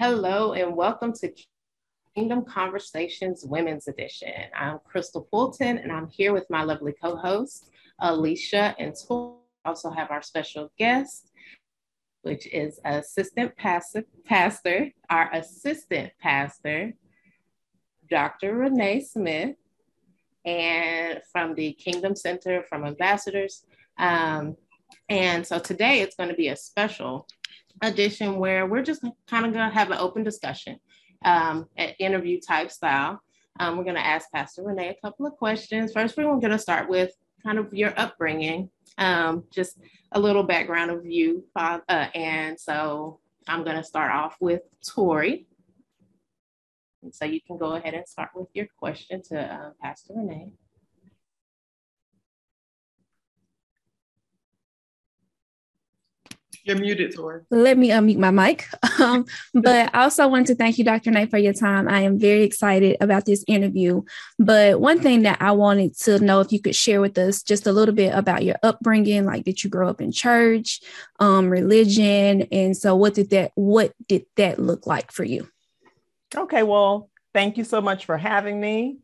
Hello, and welcome to Kingdom Conversations Women's Edition. I'm Crystal Fulton, and I'm here with my lovely co hosts, Alicia and Tori. Also, have our special guest, which is assistant pastor, pastor, our assistant pastor, Dr. Renee Smith, and from the Kingdom Center from Ambassadors. Um, and so today it's going to be a special edition where we're just kind of going to have an open discussion, um, an interview type style. Um, we're going to ask Pastor Renee a couple of questions. First, we're going to start with kind of your upbringing, um, just a little background of you. Uh, and so I'm going to start off with Tori. And so you can go ahead and start with your question to uh, Pastor Renee. You're muted, Tori. Let me unmute my mic. Um, but I also want to thank you, Dr. Knight, for your time. I am very excited about this interview. But one thing that I wanted to know if you could share with us just a little bit about your upbringing, like did you grow up in church, um, religion, and so what did that what did that look like for you? Okay, well, thank you so much for having me.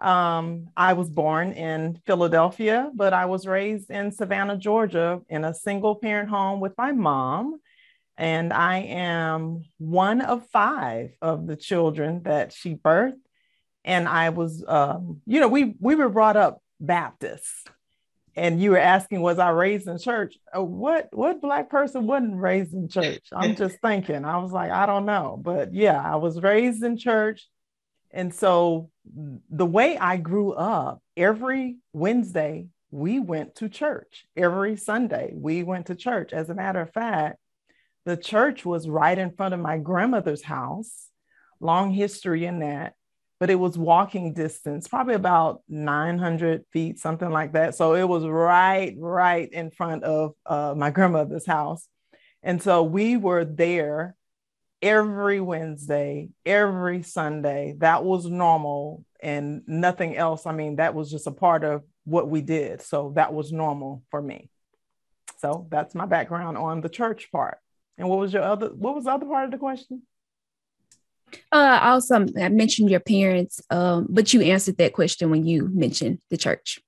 Um, I was born in Philadelphia, but I was raised in Savannah, Georgia, in a single parent home with my mom. And I am one of five of the children that she birthed. And I was, um, you know, we we were brought up Baptist. And you were asking, was I raised in church? Oh, what what black person wasn't raised in church? I'm just thinking. I was like, I don't know, but yeah, I was raised in church and so the way I grew up, every Wednesday, we went to church. Every Sunday, we went to church. As a matter of fact, the church was right in front of my grandmother's house. Long history in that, but it was walking distance, probably about 900 feet, something like that. So it was right, right in front of uh, my grandmother's house. And so we were there every Wednesday, every Sunday. That was normal and nothing else. I mean, that was just a part of what we did. So that was normal for me. So that's my background on the church part. And what was your other what was the other part of the question? Uh also I mentioned your parents, um, but you answered that question when you mentioned the church.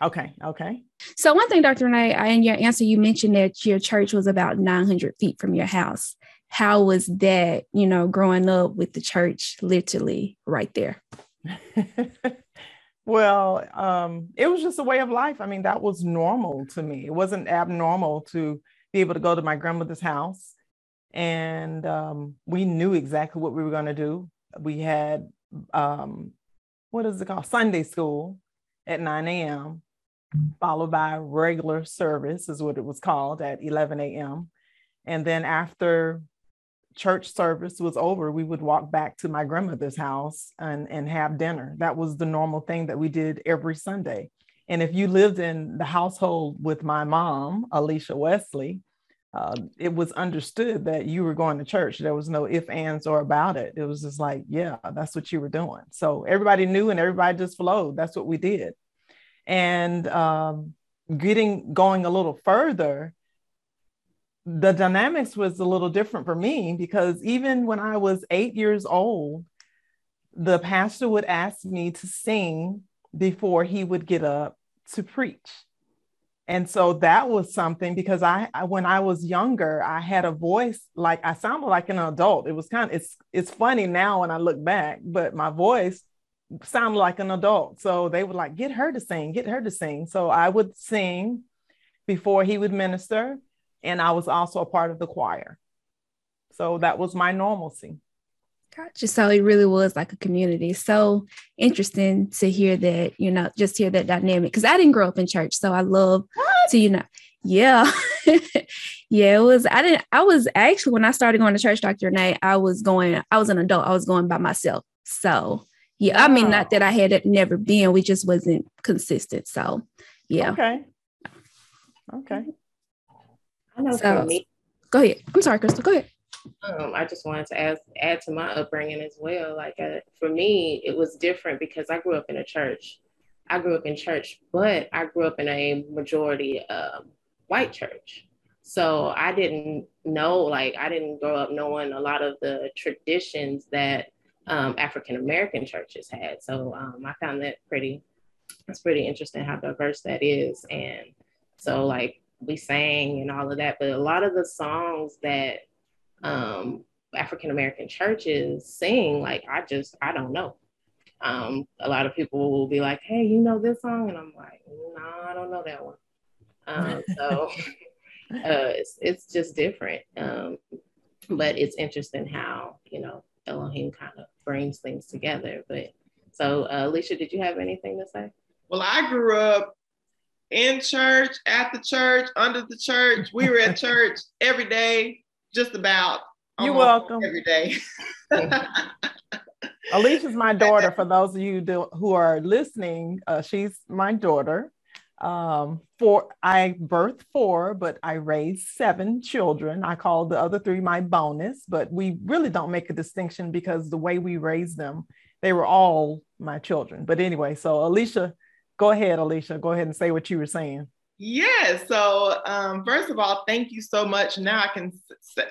Okay, okay. So one thing, Dr. Renee, in your answer, you mentioned that your church was about 900 feet from your house how was that, you know, growing up with the church literally right there? well, um, it was just a way of life. I mean, that was normal to me. It wasn't abnormal to be able to go to my grandmother's house. And um, we knew exactly what we were going to do. We had, um, what is it called? Sunday school at 9 a.m., followed by regular service, is what it was called at 11 a.m. And then after church service was over, we would walk back to my grandmother's house and, and have dinner. That was the normal thing that we did every Sunday. And if you lived in the household with my mom, Alicia Wesley, uh, it was understood that you were going to church. There was no if, ands, or about it. It was just like, yeah, that's what you were doing. So everybody knew and everybody just flowed. That's what we did. And um, getting going a little further, the dynamics was a little different for me because even when I was eight years old, the pastor would ask me to sing before he would get up to preach. And so that was something because I, I, when I was younger, I had a voice like I sounded like an adult. It was kind of it's it's funny now when I look back, but my voice sounded like an adult. So they would like get her to sing, get her to sing. So I would sing before he would minister and I was also a part of the choir. So that was my normalcy. Gotcha. So it really was like a community. So interesting to hear that, you know, just hear that dynamic. Because I didn't grow up in church. So I love what? to, you know, yeah. yeah, it was, I didn't, I was actually, when I started going to church, Dr. Renee, I was going, I was an adult, I was going by myself. So yeah, wow. I mean, not that I had never been, we just wasn't consistent. So yeah. Okay. Okay. I know so, for me. Go ahead. I'm sorry, Crystal. Go ahead. Um, I just wanted to add, add to my upbringing as well. Like uh, for me, it was different because I grew up in a church. I grew up in church, but I grew up in a majority um, white church. So I didn't know, like, I didn't grow up knowing a lot of the traditions that um, African American churches had. So um, I found that pretty, it's pretty interesting how diverse that is. And so, like, we sang and all of that, but a lot of the songs that um, African American churches sing, like, I just, I don't know. Um, a lot of people will be like, hey, you know this song? And I'm like, no, I don't know that one. Um, so uh, it's, it's just different. Um, but it's interesting how, you know, Elohim kind of brings things together. But so, uh, Alicia, did you have anything to say? Well, I grew up in church, at the church, under the church. We were at church every day, just about. You're welcome. Every day. Alicia's my daughter. For those of you who are listening, uh, she's my daughter. Um, four, I birthed four, but I raised seven children. I call the other three my bonus, but we really don't make a distinction because the way we raised them, they were all my children. But anyway, so Alicia, go ahead, Alicia, go ahead and say what you were saying. Yes. So, um, first of all, thank you so much. Now I can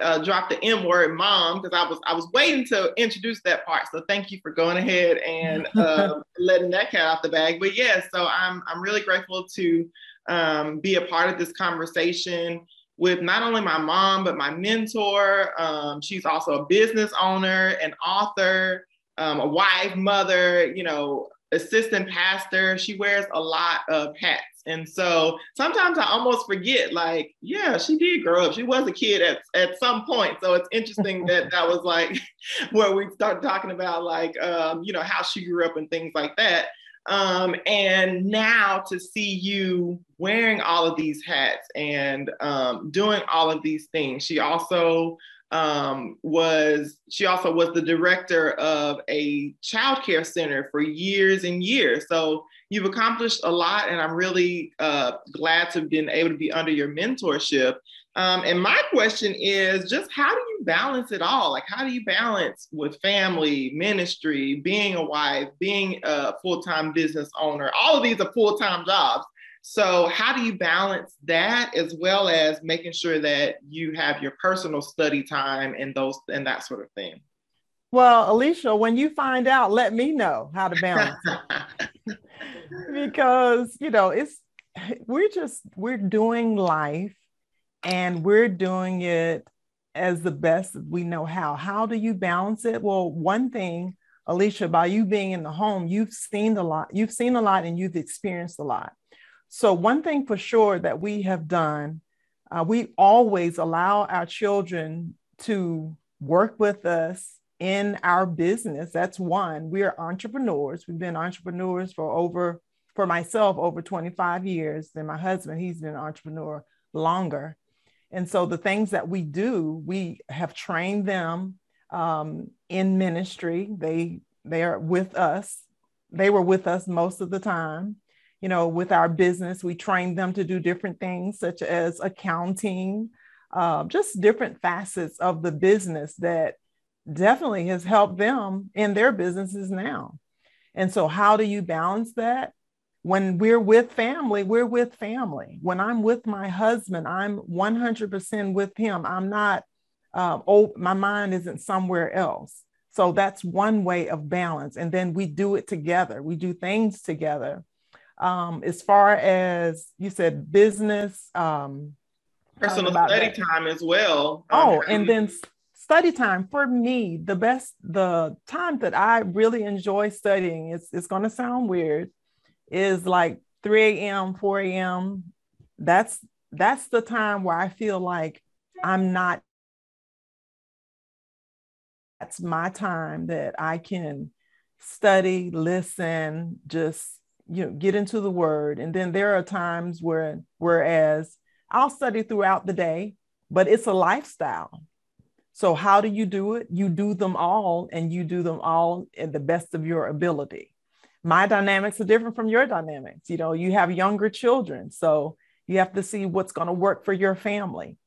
uh, drop the M word, mom, because I was I was waiting to introduce that part. So, thank you for going ahead and uh, letting that cat out the bag. But yes, yeah, so I'm I'm really grateful to um, be a part of this conversation with not only my mom but my mentor. Um, she's also a business owner, an author, um, a wife, mother. You know, assistant pastor. She wears a lot of hats. And so sometimes I almost forget, like, yeah, she did grow up. She was a kid at, at some point. So it's interesting that that was like where we started talking about, like, um, you know, how she grew up and things like that. Um, and now to see you wearing all of these hats and um, doing all of these things, she also um, was she also was the director of a child care center for years and years. So you've accomplished a lot, and I'm really uh, glad to have been able to be under your mentorship. Um, and my question is just how do you balance it all? Like, how do you balance with family, ministry, being a wife, being a full time business owner? All of these are full time jobs. So, how do you balance that as well as making sure that you have your personal study time and those and that sort of thing? Well, Alicia, when you find out, let me know how to balance it. because, you know, it's we're just we're doing life and we're doing it as the best we know how. How do you balance it? Well, one thing, Alicia, by you being in the home, you've seen a lot, you've seen a lot and you've experienced a lot. So, one thing for sure that we have done, uh, we always allow our children to work with us in our business. That's one. We are entrepreneurs. We've been entrepreneurs for over, for myself, over 25 years. Then my husband, he's been an entrepreneur longer. And so the things that we do, we have trained them um, in ministry. They they are with us. They were with us most of the time you know, with our business, we train them to do different things such as accounting, uh, just different facets of the business that definitely has helped them in their businesses now. And so, how do you balance that? When we're with family, we're with family. When I'm with my husband, I'm 100% with him. I'm not, uh, oh, my mind isn't somewhere else. So that's one way of balance. And then we do it together, we do things together um, as far as you said, business, um, personal study that. time as well. Um, oh, and then study time for me, the best, the time that I really enjoy studying, it's, it's going to sound weird, is like 3 a.m., 4 a.m. That's that's the time where I feel like I'm not. That's my time that I can study, listen, just you know get into the word. And then there are times where whereas i'll study throughout the day but it's a lifestyle. So how do you do it? You do them all and you do them all in the best of your ability. My dynamics are different from your dynamics. You know you have younger children so you have to see what's going to work for your family.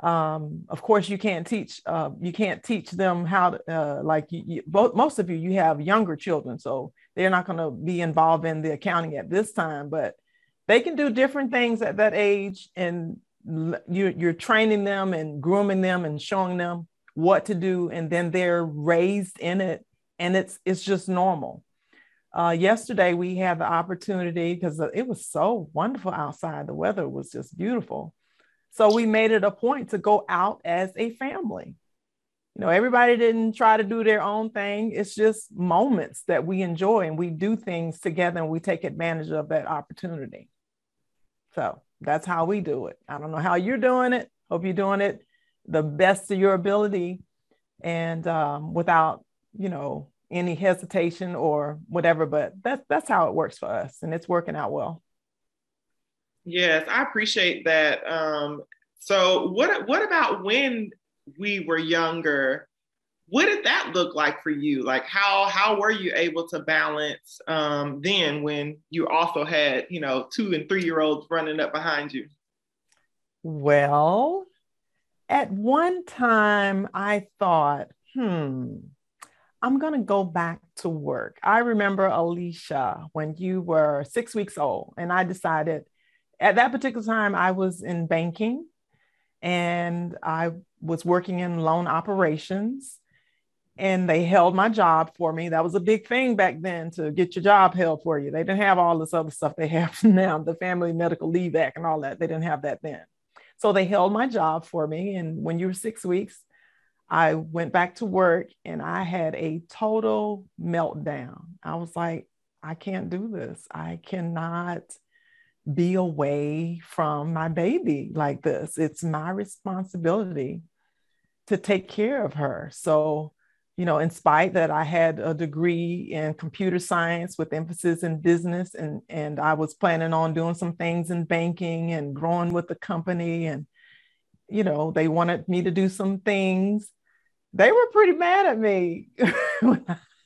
Um, of course you can't teach uh, you can't teach them how to uh, like you, you, both, most of you you have younger children so they're not going to be involved in the accounting at this time but they can do different things at that age and you, you're training them and grooming them and showing them what to do and then they're raised in it and it's it's just normal. Uh, yesterday we had the opportunity because it was so wonderful outside. The weather was just beautiful. So we made it a point to go out as a family know everybody didn't try to do their own thing. It's just moments that we enjoy and we do things together and we take advantage of that opportunity. So that's how we do it. I don't know how you're doing it. Hope you're doing it the best of your ability. And um, without you know any hesitation or whatever but that's that's how it works for us and it's working out well. Yes i appreciate that. Um, so what what about when we were younger what did that look like for you? Like how how were you able to balance um, then when you also had you know two and three year olds running up behind you? Well at one time I thought, hmm, I'm going to go back to work. I remember Alicia when you were six weeks old, and I decided at that particular time I was in banking and I was working in loan operations. And they held my job for me. That was a big thing back then to get your job held for you. They didn't have all this other stuff they have now, the Family Medical Leave Act and all that. They didn't have that then. So they held my job for me. And when you were six weeks, I went back to work and I had a total meltdown. I was like, I can't do this. I cannot be away from my baby like this. It's my responsibility to take care of her. So you know, in spite that I had a degree in computer science with emphasis in business and, and I was planning on doing some things in banking and growing with the company. And, you know, they wanted me to do some things. They were pretty mad at me when,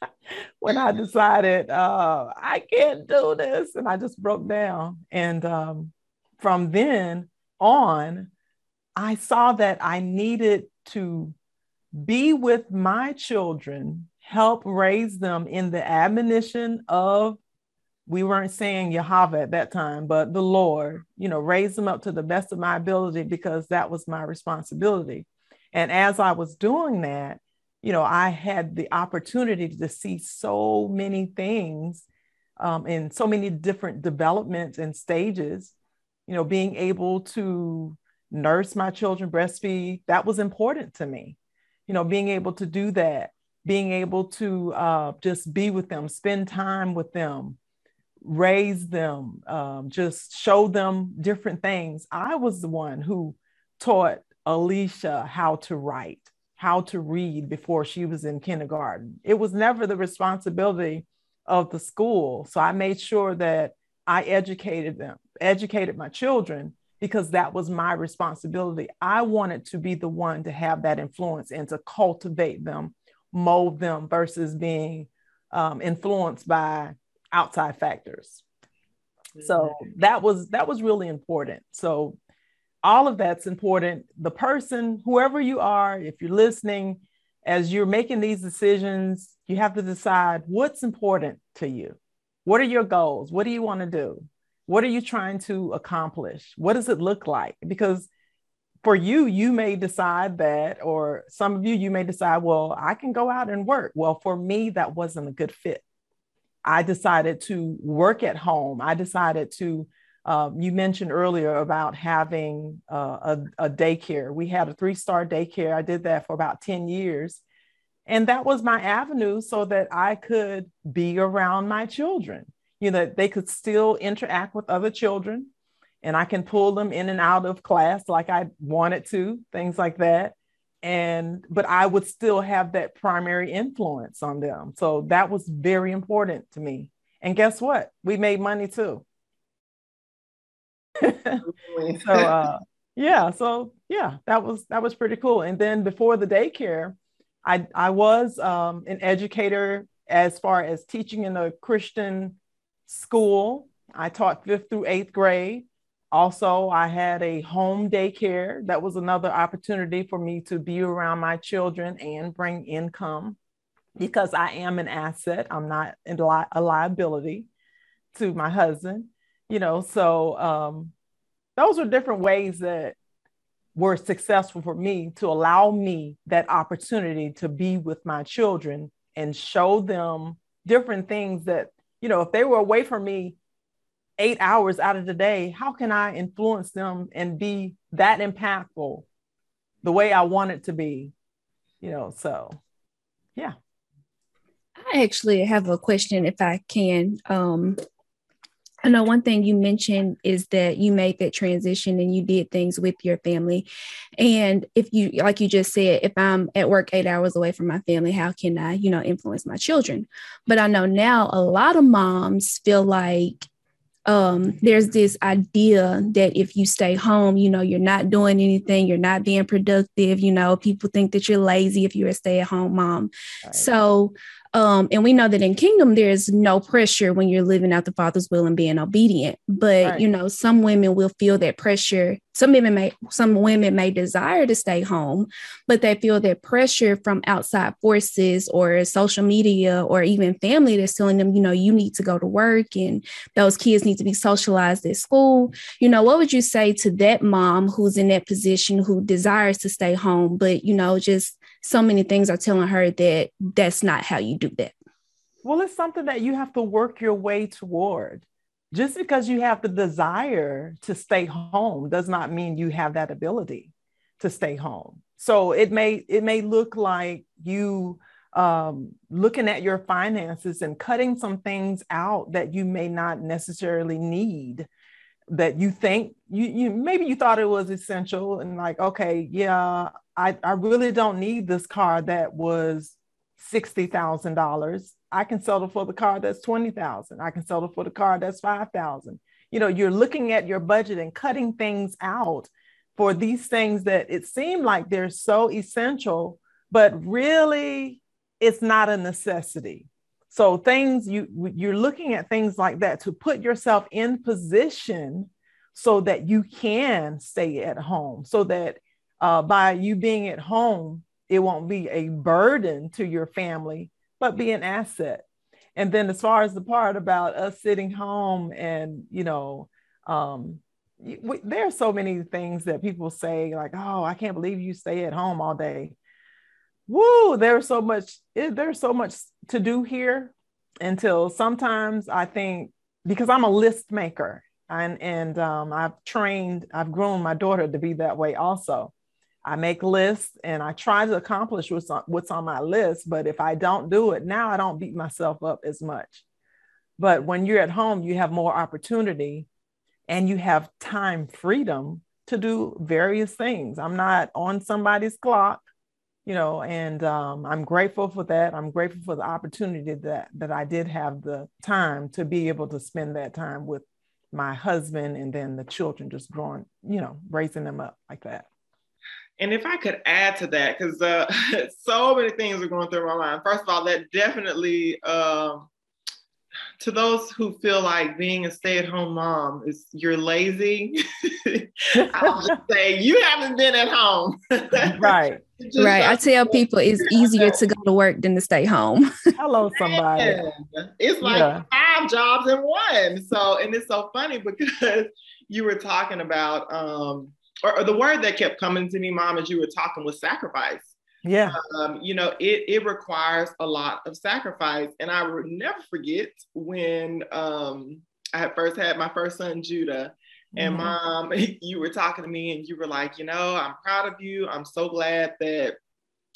when I decided uh, I can't do this. And I just broke down. And um, from then on, I saw that I needed to be with my children, help raise them in the admonition of, we weren't saying Yahweh at that time, but the Lord, you know, raise them up to the best of my ability because that was my responsibility. And as I was doing that, you know, I had the opportunity to see so many things um, in so many different developments and stages, you know, being able to nurse my children, breastfeed, that was important to me you know, being able to do that, being able to uh, just be with them, spend time with them, raise them, um, just show them different things. I was the one who taught Alicia how to write, how to read before she was in kindergarten. It was never the responsibility of the school. So I made sure that I educated them, educated my children because that was my responsibility. I wanted to be the one to have that influence and to cultivate them, mold them versus being um, influenced by outside factors. So mm-hmm. that was that was really important. So all of that's important. The person, whoever you are, if you're listening, as you're making these decisions, you have to decide what's important to you. What are your goals? What do you want to do? What are you trying to accomplish? What does it look like? Because for you, you may decide that, or some of you, you may decide, well, I can go out and work. Well, for me, that wasn't a good fit. I decided to work at home. I decided to, um, you mentioned earlier about having uh, a, a daycare. We had a three star daycare. I did that for about 10 years. And that was my avenue so that I could be around my children you know, they could still interact with other children and I can pull them in and out of class like I wanted to, things like that. And, but I would still have that primary influence on them. So that was very important to me. And guess what? We made money too. So, uh, yeah, so yeah, that was, that was pretty cool. And then before the daycare, I, I was um, an educator as far as teaching in a Christian school. I taught fifth through eighth grade. Also, I had a home daycare. That was another opportunity for me to be around my children and bring income because I am an asset. I'm not a liability to my husband, you know. So, um, those are different ways that were successful for me to allow me that opportunity to be with my children and show them different things that, you know, if they were away from me eight hours out of the day, how can I influence them and be that impactful the way I want it to be? You know, so yeah. I actually have a question if I can. Um, I know one thing you mentioned is that you made that transition and you did things with your family. And if you, like you just said, if I'm at work eight hours away from my family, how can I, you know, influence my children? But I know now a lot of moms feel like um, there's this idea that if you stay home, you know, you're not doing anything, you're not being productive. You know, people think that you're lazy if you're a stay at home mom. Right. So, um, and we know that in kingdom, there's no pressure when you're living out the Father's will and being obedient. But right. you know, some women will feel that pressure. Some women may, some women may desire to stay home, but they feel that pressure from outside forces or social media or even family that's telling them, you know, you need to go to work and those kids need to be socialized at school. You know, what would you say to that mom who's in that position who desires to stay home, but you know, just so many things are telling her that that's not how you do that. Well, it's something that you have to work your way toward. Just because you have the desire to stay home does not mean you have that ability to stay home. So it may it may look like you um, looking at your finances and cutting some things out that you may not necessarily need that you think you, you maybe you thought it was essential and like okay yeah I, I really don't need this car that was $60,000. I can settle for the car that's 20,000. I can settle for the car that's 5,000. You know, you're looking at your budget and cutting things out for these things that it seemed like they're so essential, but really it's not a necessity. So things you you're looking at things like that to put yourself in position so that you can stay at home, so that uh, by you being at home, it won't be a burden to your family, but be an asset. And then, as far as the part about us sitting home and, you know, um, there are so many things that people say, like, oh, I can't believe you stay at home all day. Woo, there's so much, there's so much to do here until sometimes I think because I'm a list maker and, and um, I've trained, I've grown my daughter to be that way also. I make lists and I try to accomplish what's on, what's on my list. But if I don't do it now, I don't beat myself up as much. But when you're at home, you have more opportunity and you have time freedom to do various things. I'm not on somebody's clock, you know, and um, I'm grateful for that. I'm grateful for the opportunity that that I did have the time to be able to spend that time with my husband and then the children just growing, you know, raising them up like that. And if I could add to that, because uh, so many things are going through my mind. First of all, that definitely, uh, to those who feel like being a stay-at-home mom is you're lazy. I'll just say you haven't been at home. right. right. I tell people it's easier to go to work than to stay home. Hello, somebody. It's like yeah. five jobs in one. So, and it's so funny because you were talking about um, or, or, the word that kept coming to me, mom, as you were talking was sacrifice. Yeah. Um, you know, it, it requires a lot of sacrifice. And I will never forget when um, I had first had my first son, Judah. And mm-hmm. mom, you were talking to me and you were like, you know, I'm proud of you. I'm so glad that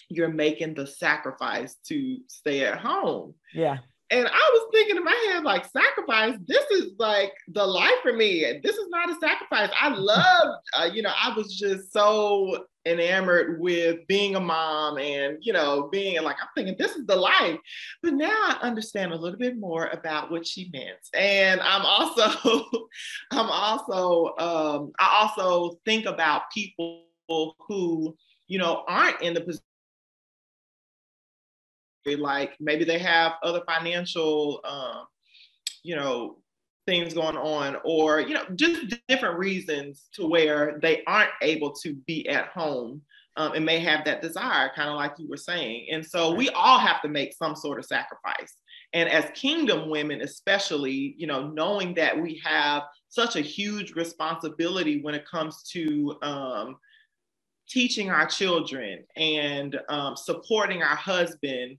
you're making the sacrifice to stay at home. Yeah. And I was thinking in my head, like, sacrifice, this is like the life for me. This is not a sacrifice. I love, uh, you know, I was just so enamored with being a mom and, you know, being like, I'm thinking this is the life. But now I understand a little bit more about what she meant. And I'm also, I'm also, um, I also think about people who, you know, aren't in the position like maybe they have other financial um, you know things going on or you know just different reasons to where they aren't able to be at home um, and may have that desire kind of like you were saying. And so we all have to make some sort of sacrifice. And as kingdom women especially you know knowing that we have such a huge responsibility when it comes to um, teaching our children and um, supporting our husband,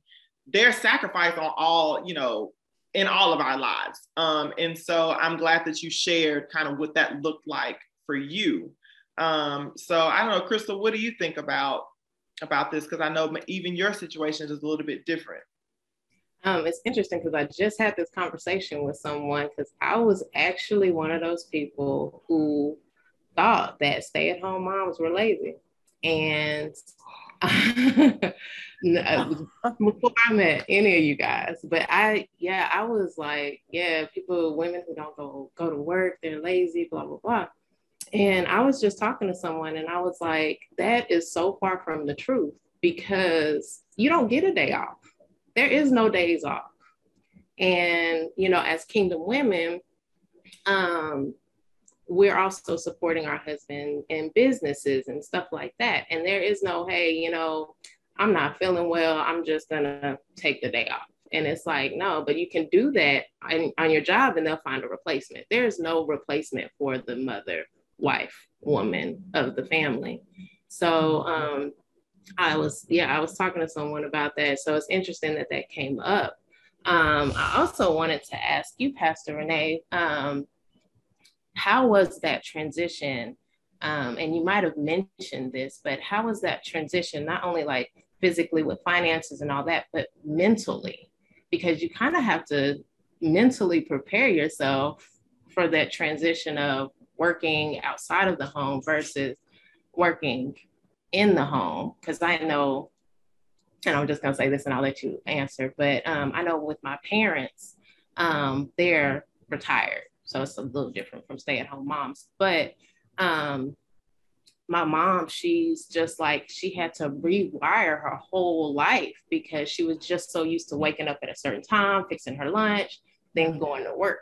there's sacrifice on all, you know, in all of our lives. Um, and so I'm glad that you shared kind of what that looked like for you. Um, so I don't know, Crystal, what do you think about about this? Because I know even your situation is a little bit different. Um, it's interesting because I just had this conversation with someone because I was actually one of those people who thought that stay-at-home moms were lazy. And before I met any of you guys, but I, yeah, I was like, yeah, people, women who don't go go to work, they're lazy, blah blah blah. And I was just talking to someone, and I was like, that is so far from the truth because you don't get a day off. There is no days off. And you know, as kingdom women, um, we're also supporting our husband in businesses and stuff like that. And there is no, hey, you know, I'm not feeling well. I'm just gonna take the day off. And it's like, no, but you can do that on, on your job and they'll find a replacement. There's no replacement for the mother, wife, woman of the family. So um, I was, yeah, I was talking to someone about that. So it's interesting that that came up. Um, I also wanted to ask you, Pastor Renee, um, how was that transition? Um, and you might have mentioned this, but how was that transition, not only like physically with finances and all that, but mentally? Because you kind of have to mentally prepare yourself for that transition of working outside of the home versus working in the home. Because I know, and I'm just going to say this and I'll let you answer, but um, I know with my parents, um, they're retired. So it's a little different from stay at home moms. But um, my mom, she's just like, she had to rewire her whole life because she was just so used to waking up at a certain time, fixing her lunch, then going to work.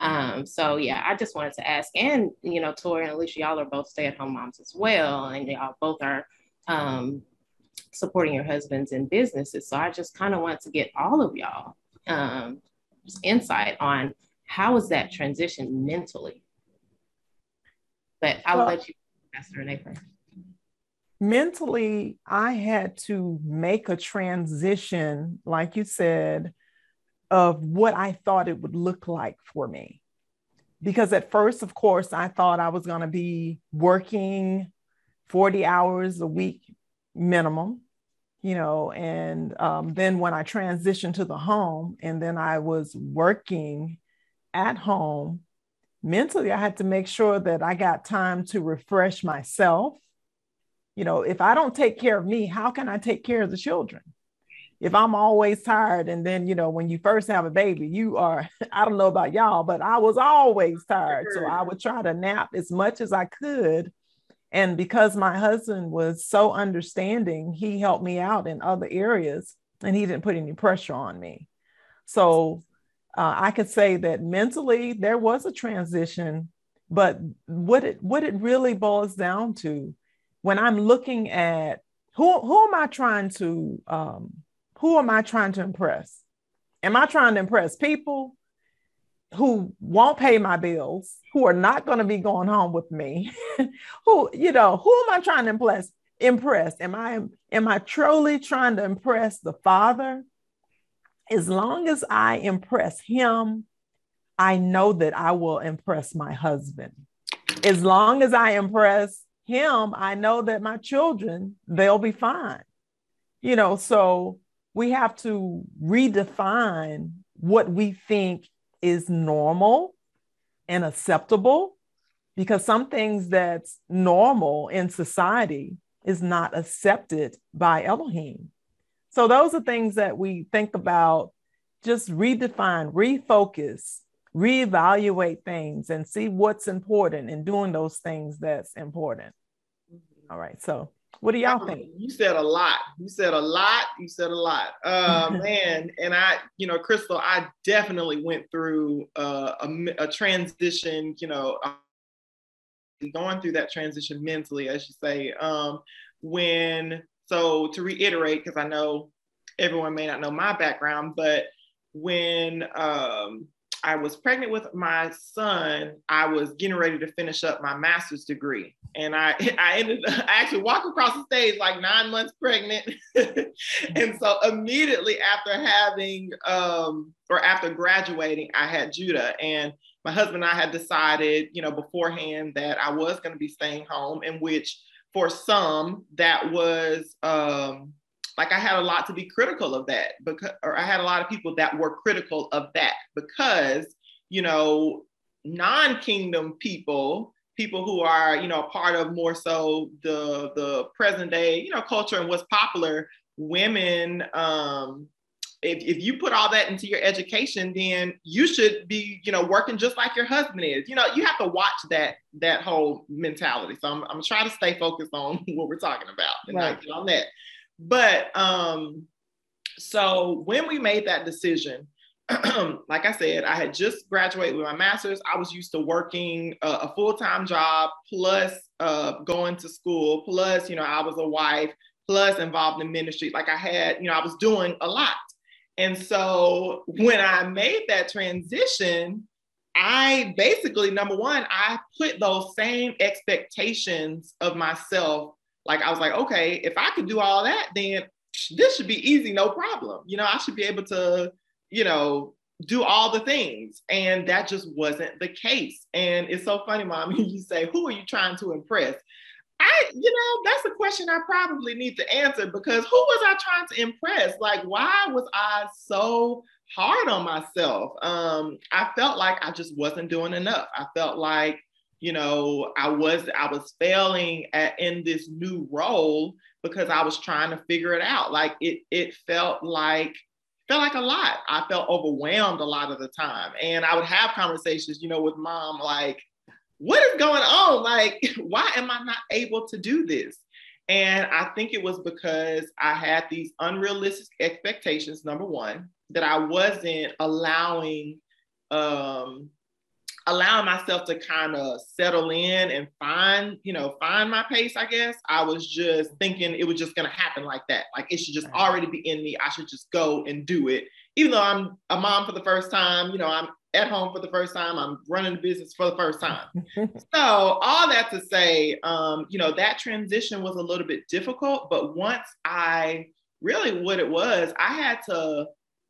Um, so yeah, I just wanted to ask, and you know, Tori and Alicia, y'all are both stay-at-home moms as well, and y'all both are um, supporting your husbands in businesses. So I just kind of want to get all of y'all um, insight on how was that transition mentally? But I'll well, let you, Pastor Renee, first. Mentally, I had to make a transition, like you said, of what I thought it would look like for me. Because at first, of course, I thought I was going to be working 40 hours a week minimum, you know, and um, then when I transitioned to the home and then I was working at home, mentally, I had to make sure that I got time to refresh myself. You know, if I don't take care of me, how can I take care of the children? If I'm always tired, and then, you know, when you first have a baby, you are, I don't know about y'all, but I was always tired. So I would try to nap as much as I could. And because my husband was so understanding, he helped me out in other areas and he didn't put any pressure on me. So uh, I could say that mentally there was a transition, but what it what it really boils down to, when I'm looking at who who am I trying to um, who am I trying to impress? Am I trying to impress people who won't pay my bills, who are not going to be going home with me? who you know who am I trying to impress? Impress? Am I am I truly trying to impress the Father? As long as I impress him, I know that I will impress my husband. As long as I impress him, I know that my children, they'll be fine. You know, so we have to redefine what we think is normal and acceptable because some things that's normal in society is not accepted by Elohim. So those are things that we think about, just redefine, refocus, reevaluate things and see what's important and doing those things that's important. Mm-hmm. All right. So what do y'all think? You said a lot. You said a lot. You said a lot. Uh, man, and I, you know, Crystal, I definitely went through uh, a, a, transition, you know, going through that transition mentally, as you say. Um, when so to reiterate, because I know everyone may not know my background, but when um, I was pregnant with my son, I was getting ready to finish up my master's degree. And I, I ended I actually walked across the stage like nine months pregnant. and so immediately after having um, or after graduating, I had Judah. And my husband and I had decided, you know, beforehand that I was going to be staying home, in which for some that was um, like I had a lot to be critical of that because, or I had a lot of people that were critical of that because, you know, non-kingdom people, people who are, you know, part of more so the the present day, you know, culture and what's popular, women, um, if, if you put all that into your education, then you should be, you know, working just like your husband is. You know, you have to watch that that whole mentality. So I'm, I'm trying to stay focused on what we're talking about and right. not get on that. But um, so when we made that decision, like I said, I had just graduated with my master's. I was used to working a, a full-time job plus uh, going to school, plus, you know, I was a wife, plus involved in ministry. Like I had, you know, I was doing a lot. And so when I made that transition, I basically, number one, I put those same expectations of myself like I was like, okay, if I could do all that, then this should be easy, no problem. You know, I should be able to, you know, do all the things. And that just wasn't the case. And it's so funny, mom, you say, who are you trying to impress? I, you know, that's a question I probably need to answer because who was I trying to impress? Like, why was I so hard on myself? Um, I felt like I just wasn't doing enough. I felt like you know, I was I was failing at, in this new role because I was trying to figure it out. Like it it felt like felt like a lot. I felt overwhelmed a lot of the time, and I would have conversations, you know, with mom like, "What is going on? Like, why am I not able to do this?" And I think it was because I had these unrealistic expectations. Number one, that I wasn't allowing um, allowing myself to kind of settle in and find, you know, find my pace, I guess. I was just thinking it was just going to happen like that. Like it should just already be in me. I should just go and do it. Even though I'm a mom for the first time, you know, I'm at home for the first time, I'm running the business for the first time. so, all that to say, um, you know, that transition was a little bit difficult, but once I really what it was, I had to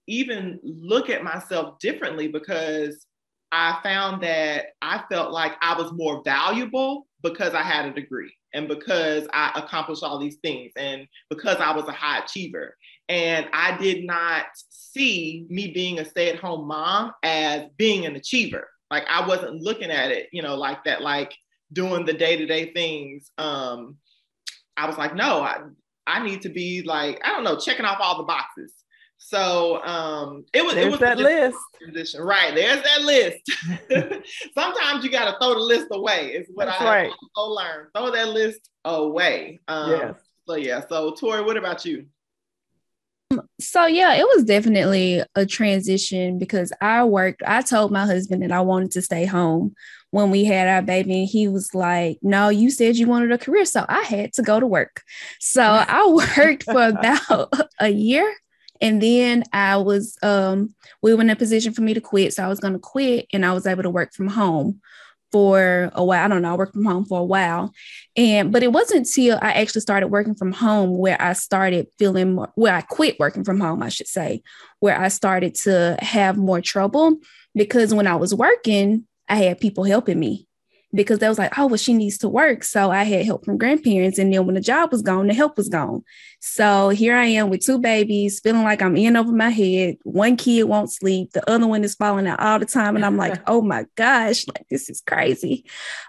even look at myself differently because I found that I felt like I was more valuable because I had a degree and because I accomplished all these things and because I was a high achiever. And I did not see me being a stay at home mom as being an achiever. Like I wasn't looking at it, you know, like that, like doing the day to day things. Um, I was like, no, I, I need to be like, I don't know, checking off all the boxes. So um, it was there's it was that list. Transition. Right, there's that list. Sometimes you got to throw the list away. Is what That's I right. learned. Throw that list away. Um, yes. So yeah. So Tori, what about you? So yeah, it was definitely a transition because I worked. I told my husband that I wanted to stay home when we had our baby, and he was like, "No, you said you wanted a career, so I had to go to work." So I worked for about a year and then I was, um, we were in a position for me to quit. So I was going to quit and I was able to work from home for a while. I don't know, I worked from home for a while. And but it wasn't until I actually started working from home where I started feeling more where I quit working from home, I should say, where I started to have more trouble because when I was working, I had people helping me because they was like, oh, well, she needs to work. So I had help from grandparents. And then when the job was gone, the help was gone. So here I am with two babies, feeling like I'm in over my head. One kid won't sleep, the other one is falling out all the time. And I'm like, oh my gosh, like this is crazy.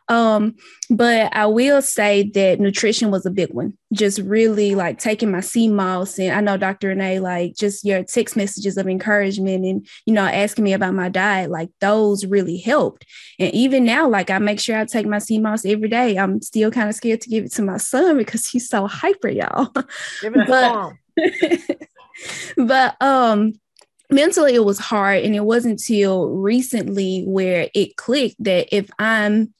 Um, but I will say that nutrition was a big one. Just really like taking my sea moss. And I know Dr. Renee, like just your text messages of encouragement and, you know, asking me about my diet, like those really helped. And even now, like I make sure I take my sea moss every day. I'm still kind of scared to give it to my son because he's so hyper, y'all. but, but um mentally it was hard and it wasn't till recently where it clicked that if i'm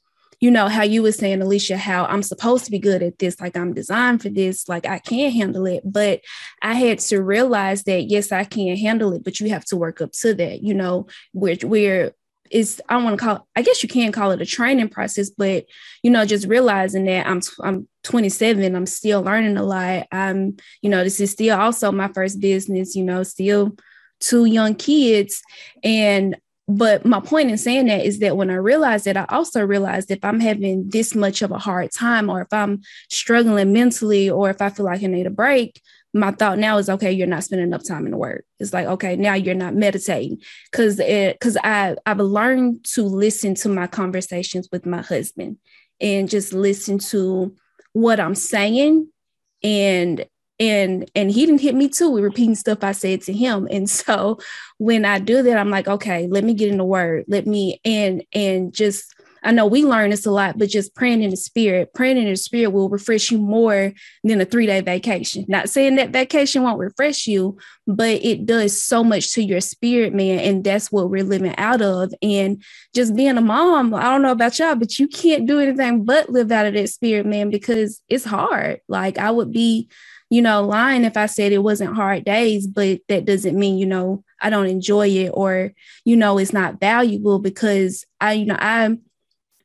you know, how you were saying, Alicia, how I'm supposed to be good at this, like I'm designed for this, like I can handle it. But I had to realize that yes, I can handle it, but you have to work up to that, you know, where where is I want to call I guess you can call it a training process, but you know, just realizing that I'm I'm 27, I'm still learning a lot. I'm, you know, this is still also my first business, you know, still two young kids. And but my point in saying that is that when I realized that, I also realized if I'm having this much of a hard time, or if I'm struggling mentally, or if I feel like I need a break, my thought now is okay, you're not spending enough time in the word. It's like, okay, now you're not meditating. Cause it cause I I've learned to listen to my conversations with my husband and just listen to what I'm saying and and and he didn't hit me too with repeating stuff I said to him. And so when I do that, I'm like, okay, let me get in the word. Let me and and just I know we learn this a lot, but just praying in the spirit, praying in the spirit will refresh you more than a three day vacation. Not saying that vacation won't refresh you, but it does so much to your spirit, man. And that's what we're living out of. And just being a mom, I don't know about y'all, but you can't do anything but live out of that spirit, man, because it's hard. Like I would be you know, lying if I said it wasn't hard days, but that doesn't mean, you know, I don't enjoy it or, you know, it's not valuable because I, you know, I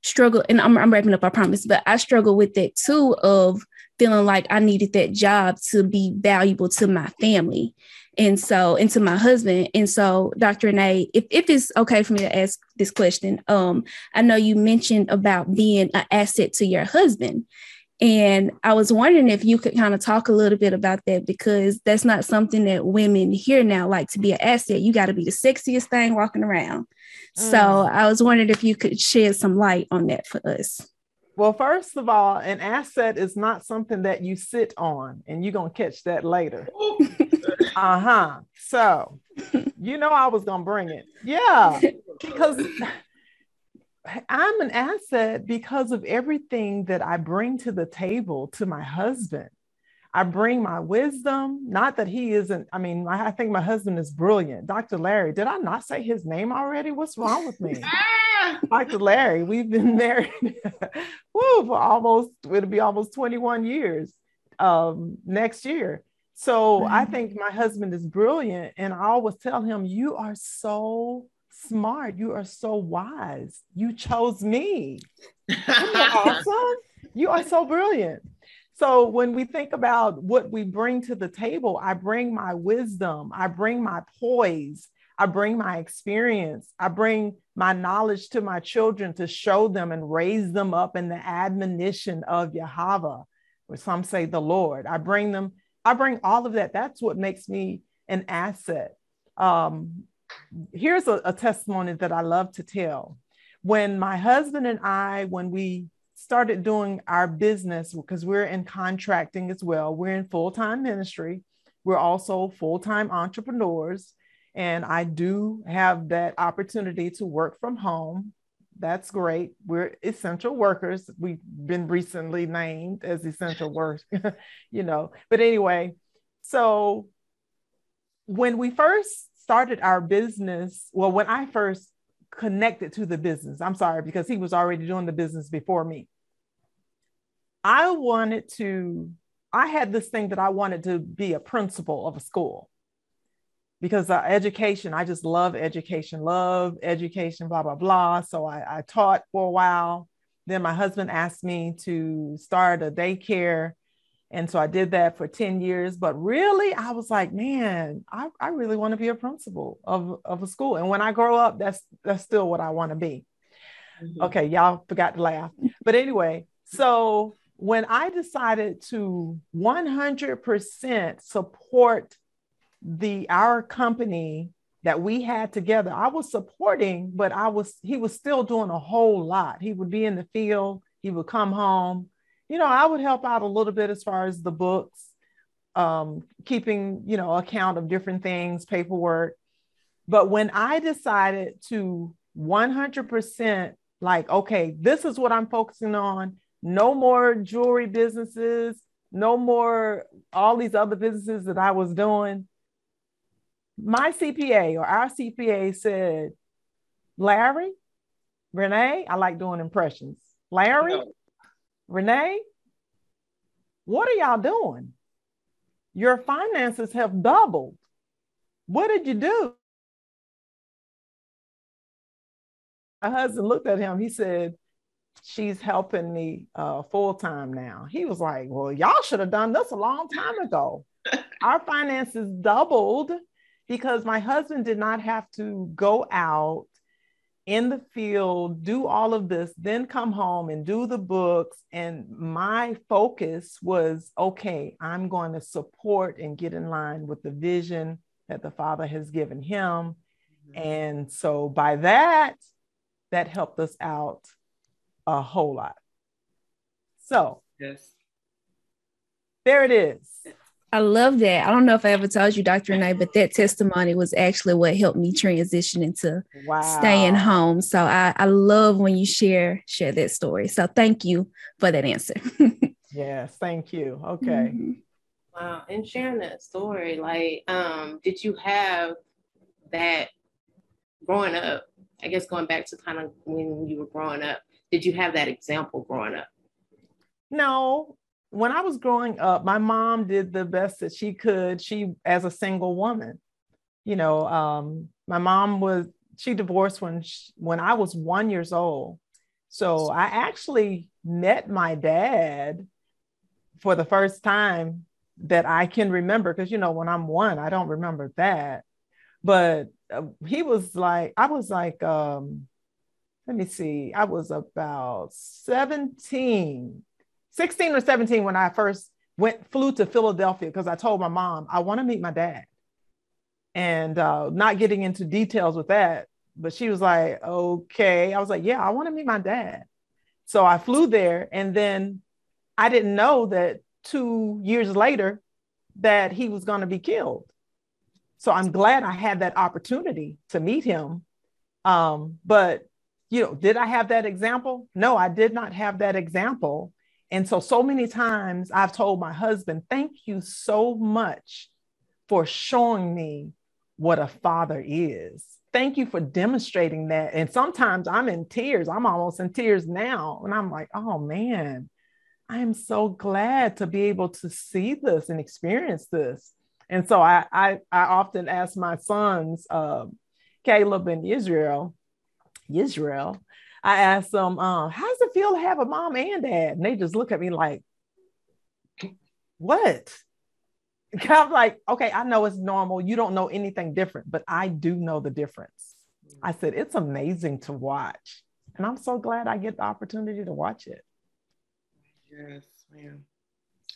struggle and I'm, I'm wrapping up, I promise, but I struggle with that too of feeling like I needed that job to be valuable to my family. And so, and to my husband. And so, Dr. Renee, if, if it's okay for me to ask this question, um, I know you mentioned about being an asset to your husband. And I was wondering if you could kind of talk a little bit about that because that's not something that women hear now. Like to be an asset, you got to be the sexiest thing walking around. Mm. So I was wondering if you could shed some light on that for us. Well, first of all, an asset is not something that you sit on, and you're going to catch that later. uh huh. So, you know, I was going to bring it. Yeah. Because I'm an asset because of everything that I bring to the table to my husband. I bring my wisdom, not that he isn't. I mean, I think my husband is brilliant. Dr. Larry, did I not say his name already? What's wrong with me? Dr. Larry, we've been married woo, for almost, it'll be almost 21 years um, next year. So mm-hmm. I think my husband is brilliant. And I always tell him, You are so smart. You are so wise. You chose me. awesome? You are so brilliant. So when we think about what we bring to the table, I bring my wisdom, I bring my poise, I bring my experience, I bring my knowledge to my children to show them and raise them up in the admonition of Yahweh, or some say the Lord. I bring them, I bring all of that. That's what makes me an asset. Um, here's a, a testimony that I love to tell. When my husband and I, when we started doing our business, because we're in contracting as well, we're in full time ministry, we're also full time entrepreneurs. And I do have that opportunity to work from home. That's great. We're essential workers. We've been recently named as essential workers, you know. But anyway, so when we first started our business, well, when I first connected to the business, I'm sorry, because he was already doing the business before me. I wanted to, I had this thing that I wanted to be a principal of a school because uh, education, I just love education, love education, blah, blah, blah. So I, I taught for a while. Then my husband asked me to start a daycare and so I did that for 10 years. But really, I was like, man, I, I really want to be a principal of, of a school. And when I grow up, that's that's still what I want to be. Mm-hmm. Okay, y'all forgot to laugh. But anyway, so when I decided to 100% support the our company that we had together, I was supporting, but I was he was still doing a whole lot. He would be in the field, he would come home, you know, I would help out a little bit as far as the books, um, keeping, you know, account of different things, paperwork. But when I decided to 100% like, okay, this is what I'm focusing on, no more jewelry businesses, no more all these other businesses that I was doing. My CPA or our CPA said, Larry, Renee, I like doing impressions. Larry, no. Renee, what are y'all doing? Your finances have doubled. What did you do? My husband looked at him. He said, She's helping me uh, full time now. He was like, Well, y'all should have done this a long time ago. Our finances doubled because my husband did not have to go out in the field, do all of this, then come home and do the books. And my focus was okay, I'm going to support and get in line with the vision that the Father has given him. Mm-hmm. And so by that, that helped us out a whole lot. So, yes. There it is. I love that. I don't know if I ever told you, Dr. Renee, but that testimony was actually what helped me transition into wow. staying home. So I, I love when you share share that story. So thank you for that answer. yes, thank you. Okay. Mm-hmm. Wow. And sharing that story, like, um, did you have that growing up? I guess going back to kind of when you were growing up, did you have that example growing up? No, when I was growing up, my mom did the best that she could. She, as a single woman, you know, um, my mom was she divorced when she, when I was one years old. So I actually met my dad for the first time that I can remember. Because you know, when I'm one, I don't remember that. But uh, he was like, I was like, um, let me see, I was about 17 16 or 17 when I first went flew to Philadelphia because I told my mom I want to meet my dad, and uh, not getting into details with that, but she was like, "Okay." I was like, "Yeah, I want to meet my dad." So I flew there, and then I didn't know that two years later that he was going to be killed. So I'm glad I had that opportunity to meet him. Um, but you know, did I have that example? No, I did not have that example and so, so many times I've told my husband, thank you so much for showing me what a father is. Thank you for demonstrating that. And sometimes I'm in tears. I'm almost in tears now. And I'm like, oh man, I am so glad to be able to see this and experience this. And so I, I, I often ask my sons, uh, Caleb and Israel, Israel, I asked them, um, how does it feel to have a mom and dad? And they just look at me like, what? I'm like, okay, I know it's normal. You don't know anything different, but I do know the difference. I said, it's amazing to watch. And I'm so glad I get the opportunity to watch it. Yes, ma'am.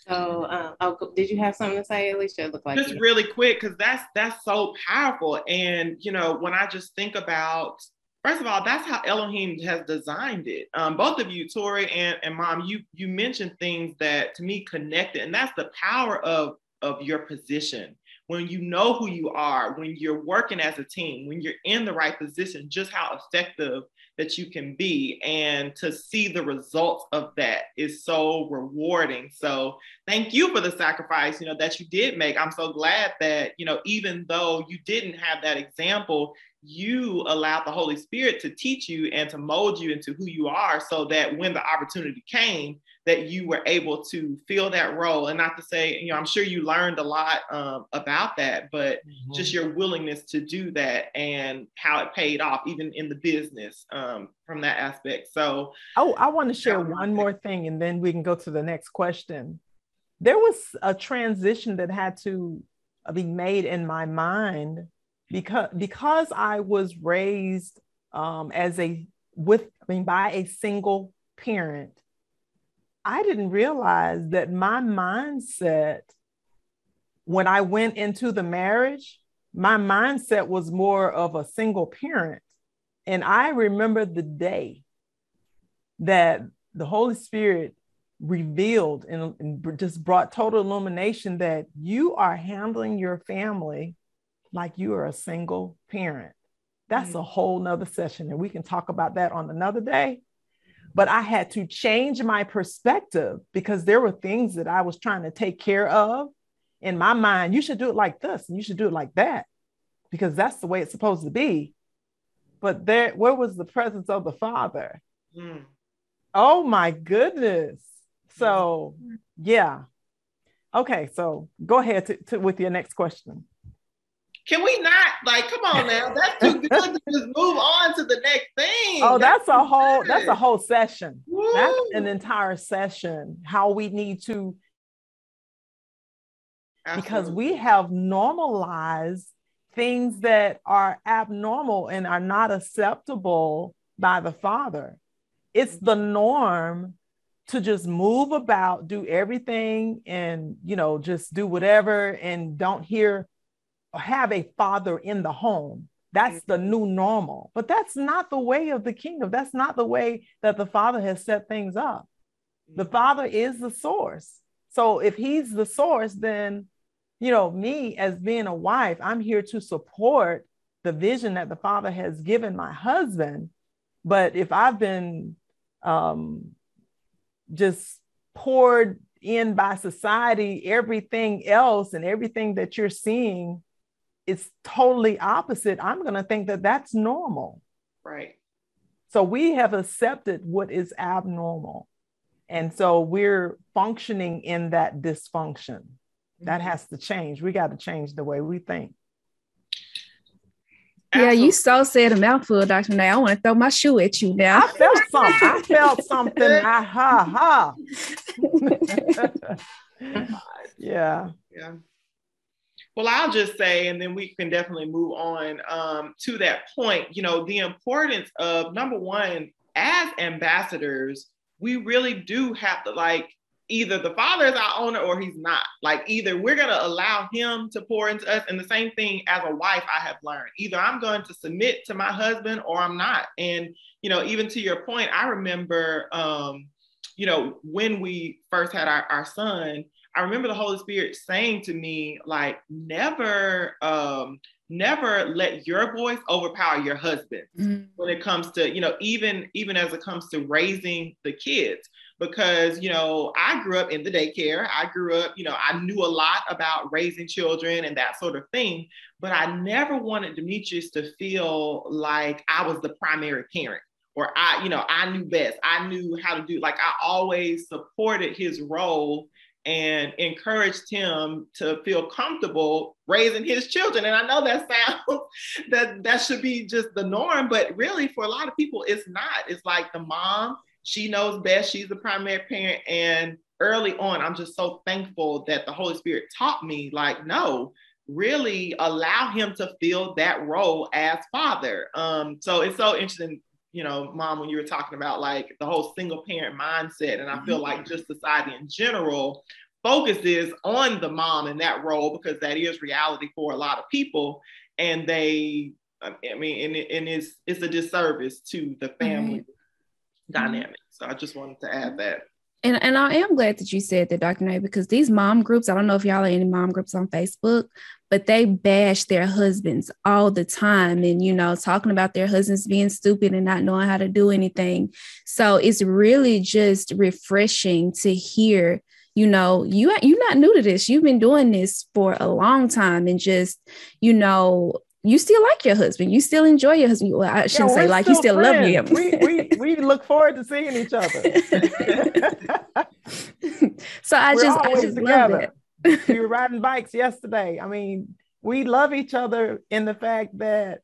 So, um, oh, did you have something to say, Alicia? Look like just you. really quick because that's that's so powerful. And you know, when I just think about First of all, that's how Elohim has designed it. Um, both of you, Tori and, and Mom, you you mentioned things that to me connected, and that's the power of of your position. When you know who you are, when you're working as a team, when you're in the right position, just how effective that you can be and to see the results of that is so rewarding so thank you for the sacrifice you know that you did make i'm so glad that you know even though you didn't have that example you allowed the Holy Spirit to teach you and to mold you into who you are so that when the opportunity came, that you were able to fill that role. And not to say, you know, I'm sure you learned a lot um, about that, but mm-hmm. just your willingness to do that and how it paid off, even in the business um, from that aspect. So, oh, I want to share one more thing and then we can go to the next question. There was a transition that had to be made in my mind because because I was raised um, as a with I mean by a single parent, I didn't realize that my mindset when I went into the marriage, my mindset was more of a single parent. And I remember the day that the Holy Spirit revealed and, and, just brought total illumination that you are handling your family like you are a single parent. That's mm-hmm. a whole nother session, and we can talk about that on another day. But I had to change my perspective because there were things that I was trying to take care of in my mind. You should do it like this, and you should do it like that, because that's the way it's supposed to be. But there, where was the presence of the Father? Mm. Oh my goodness. So, yeah. Okay, so go ahead to, to, with your next question. Can we not like come on now? That's too good to just move on to the next thing. Oh, that's, that's a whole good. that's a whole session. Woo. That's an entire session. How we need to Absolutely. because we have normalized things that are abnormal and are not acceptable by the Father. It's the norm to just move about, do everything, and you know, just do whatever, and don't hear have a father in the home. That's the new normal. But that's not the way of the kingdom. That's not the way that the Father has set things up. The Father is the source. So if He's the source, then you know, me as being a wife, I'm here to support the vision that the Father has given my husband. But if I've been um, just poured in by society, everything else and everything that you're seeing is totally opposite. I'm going to think that that's normal. Right. So we have accepted what is abnormal. And so we're functioning in that dysfunction. That mm-hmm. has to change. We got to change the way we think. Yeah, you so said a mouthful, Dr. Now I want to throw my shoe at you now. I felt something. I felt something. I, ha ha. yeah. Yeah. Well, I'll just say, and then we can definitely move on um, to that point. You know, the importance of number one, as ambassadors, we really do have to like either the father is our owner or he's not. Like either we're going to allow him to pour into us. And the same thing as a wife, I have learned either I'm going to submit to my husband or I'm not. And, you know, even to your point, I remember, um, you know, when we first had our, our son, I remember the Holy Spirit saying to me, like, never, um, never let your voice overpower your husband mm-hmm. when it comes to, you know, even even as it comes to raising the kids. Because you know i grew up in the daycare. I grew up you know i knew a lot about raising children and that sort of thing. But i never wanted demetrius to feel like i was the primary parent or i you know i knew best. I knew how to do like i always supported his role and encouraged him to feel comfortable raising his children and i know that sounds that that should be just the norm but really for a lot of people it's not it's like the mom she knows best. She's the primary parent. And early on, I'm just so thankful that the Holy Spirit taught me, like, no, really allow him to fill that role as father. Um, so it's so interesting, you know, mom, when you were talking about like the whole single parent mindset. And I feel like mm-hmm. just society in general focuses on the mom in that role because that is reality for a lot of people. And they, I mean, and, it, and it's, it's a disservice to the family dynamic. So I just wanted to add that. And, and I am glad that you said that, Dr. Nay, because these mom groups, I don't know if y'all are any mom groups on Facebook, but they bash their husbands all the time and, you know, talking about their husbands being stupid and not knowing how to do anything. So it's really just refreshing to hear you know you you're not new to this you've been doing this for a long time and just you know you still like your husband. You still enjoy your husband. Well, I shouldn't yeah, say like you still friends. love him. we, we, we look forward to seeing each other. so I We're just, I just together. love it. we were riding bikes yesterday. I mean, we love each other in the fact that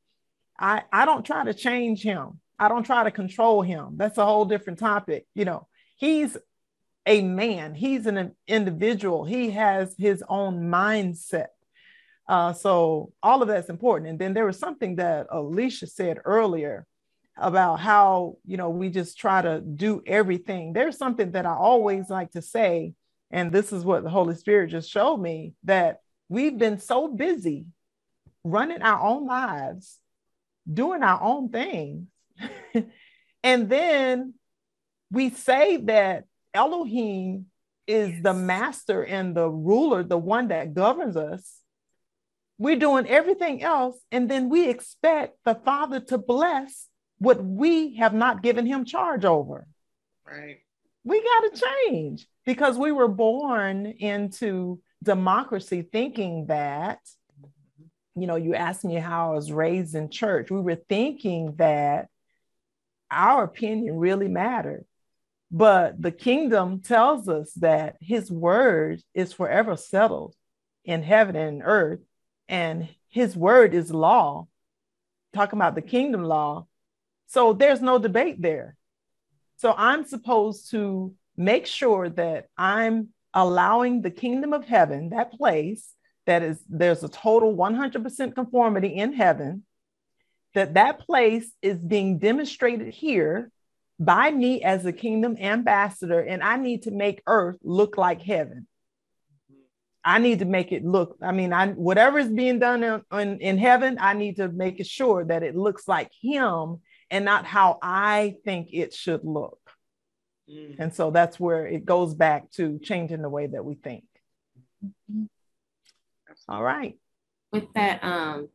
I, I don't try to change him. I don't try to control him. That's a whole different topic. You know, he's a man, he's an individual, he has his own mindset uh, so all of that's important. And then there was something that Alicia said earlier about how, you know, we just try to do everything. There's something that I always like to say, and this is what the Holy Spirit just showed me that we've been so busy running our own lives, doing our own things. and then we say that Elohim is the master and the ruler, the one that governs us we're doing everything else, and then we expect the Father to bless what we have not given him charge over. Right. We got to change because we were born into democracy thinking that, you know, you asked me how I was raised in church. We were thinking that our opinion really mattered. But the kingdom tells us that his word is forever settled in heaven and earth, and his word is law. Talking about the kingdom law. So there's no debate there. So I'm supposed to make sure that I'm allowing the kingdom of heaven, that place that is, there's a total 100% conformity in heaven, that that place is being demonstrated here by me as a kingdom ambassador, and I need to make earth look like heaven. I need to make it look, I mean, I whatever is being done in, in, in heaven, I need to make it sure that it looks like him and not how I think it should look. Mm. And so that's where it goes back to changing the way that we think. Mm-hmm. All right. With that, um,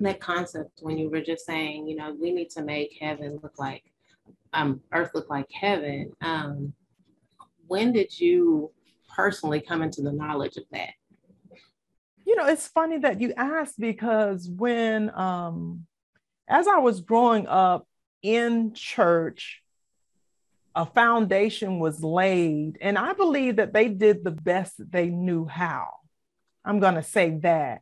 that concept when you were just saying, you know, we need to make heaven look like um, earth look like heaven. Um, when did you personally come into the knowledge of that? You know, it's funny that you asked because when, um, as I was growing up in church, a foundation was laid, and I believe that they did the best that they knew how. I'm going to say that.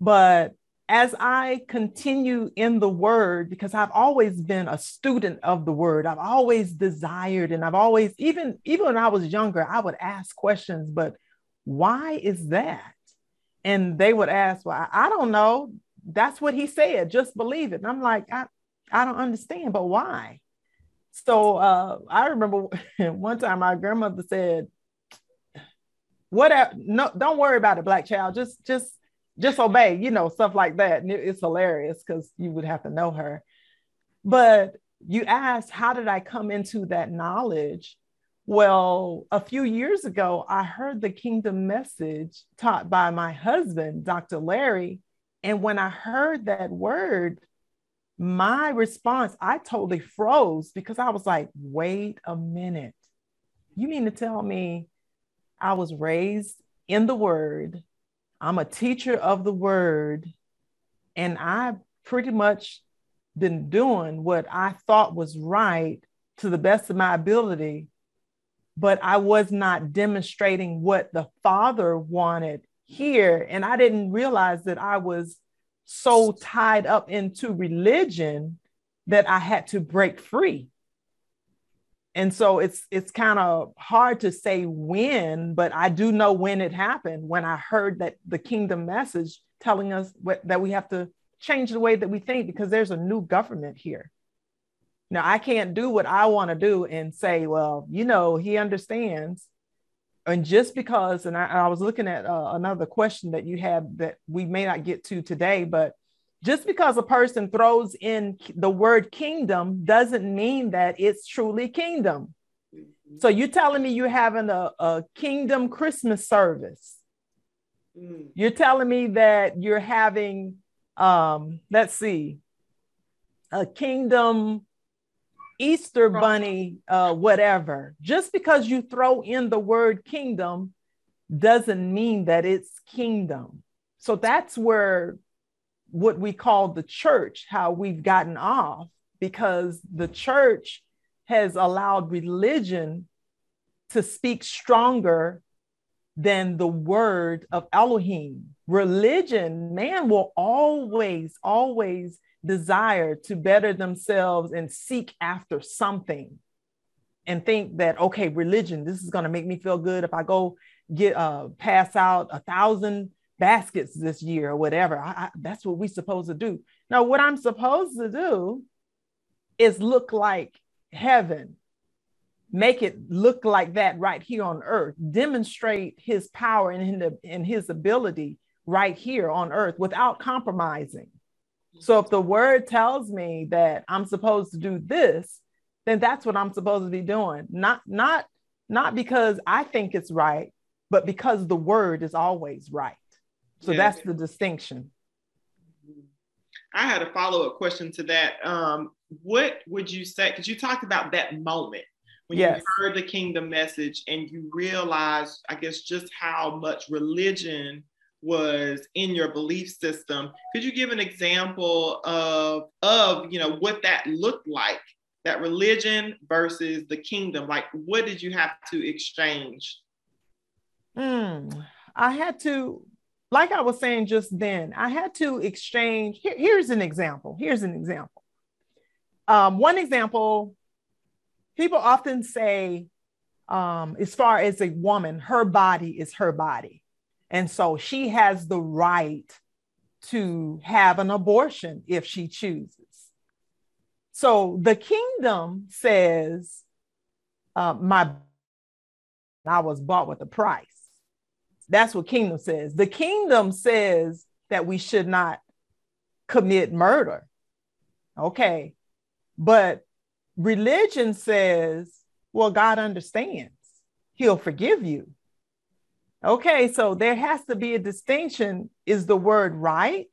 But as I continue in the word, because I've always been a student of the word, I've always desired, and I've always, even, even when I was younger, I would ask questions, but why is that? And they would ask, Well, I, don't know. That's what he said. Just believe it. And I'm like, I, I don't understand, but why? So uh, I remember one time my grandmother said, "Whatever, no, don't worry about it, black child. Just, just just obey, you know, stuff like that. And it's hilarious because you would have to know her. But you asked, how did I come into that knowledge? Well, a few years ago, I heard the kingdom message taught by my husband, Dr. Larry. And when I heard that word, my response, I totally froze because I was like, wait a minute. You mean to tell me I was raised in the word, I'm a teacher of the word, and I've pretty much been doing what I thought was right to the best of my ability, but I was not demonstrating what the Father wanted here. And I didn't realize that I was so tied up into religion that I had to break free and so it's it's kind of hard to say when but i do know when it happened when i heard that the kingdom message telling us what, that we have to change the way that we think because there's a new government here. Now i can't do what i want to do and say well you know he understands. And just because and i, I was looking at uh, another question that you had that we may not get to today but just because a person throws in the word kingdom doesn't mean that it's truly kingdom. Mm-hmm. So you're telling me you're having a, a kingdom Christmas service. Mm. You're telling me that you're having, um, let's see, a kingdom Easter bunny, uh, whatever. Just because you throw in the word kingdom doesn't mean that it's kingdom. So that's where what we call the church, how we've gotten off, because the church has allowed religion to speak stronger than the word of Elohim. Religion, man will always, always desire to better themselves and seek after something and think that, okay, religion, this is going to make me feel good if I go get uh, pass out a thousand baskets this year or whatever. I, I, that's what we're supposed to do. Now, what I'm supposed to do is look like heaven, make it look like that right here on earth, demonstrate his power and, and his ability right here on earth without compromising. So if the word tells me that I'm supposed to do this, then that's what I'm supposed to be doing. Not not not because I think it's right, but because the word is always right. So yeah. that's the distinction. I had a follow up question to that. Um, what would you say? Because you talked about that moment when yes. you heard the kingdom message and you realized, I guess, just how much religion was in your belief system. Could you give an example of of you know what that looked like that religion versus the kingdom? Like, what did you have to exchange? Mm, I had to, like I was saying just then, I had to exchange. Here, here's an example. Here's an example. Um, one example people often say, um, as far as a woman, her body is her body. And so she has the right to have an abortion if she chooses. So the kingdom says, uh, my I was bought with a price. That's what kingdom says. The kingdom says that we should not commit murder. Okay. But religion says, well, God understands, He'll forgive you. Okay, so there has to be a distinction. Is the word right?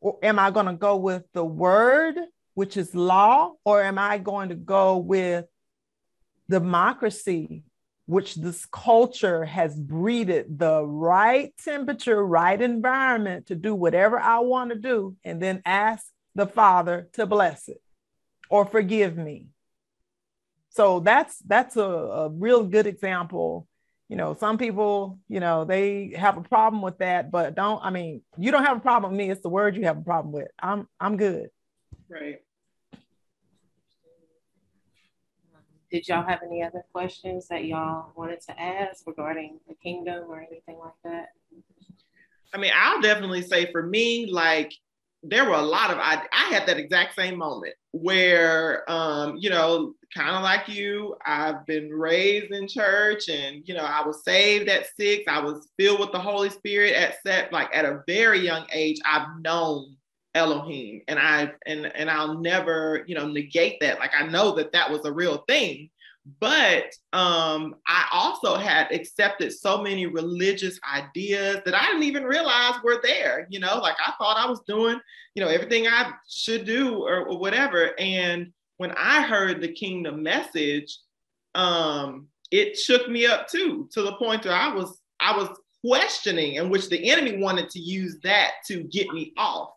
Or am I going to go with the word, which is law, or am I going to go with democracy, which this culture has breeded the right temperature, right environment to do whatever I want to do, and then ask the Father to bless it or forgive me? So that's that's a, a real good example. You know some people you know they have a problem with that but don't i mean you don't have a problem with me it's the word you have a problem with. I'm i'm good. Right did y'all have any other questions that y'all wanted to ask regarding the kingdom or anything like that? I mean i'll definitely say for me like there were a lot of I, I had that exact same moment where um, you know kind of like you i've been raised in church and you know i was saved at six. I was filled with the holy spirit at set like at a very young age i've known elohim and i and and i'll never you know negate that like i know that that was a real thing but um, I also had accepted so many religious ideas that I didn't even realize were there. You know, like I thought I was doing, you know, everything I should do or, or whatever. And when I heard the kingdom message, um, it shook me up too, to the point where I was I was questioning, in which the enemy wanted to use that to get me off.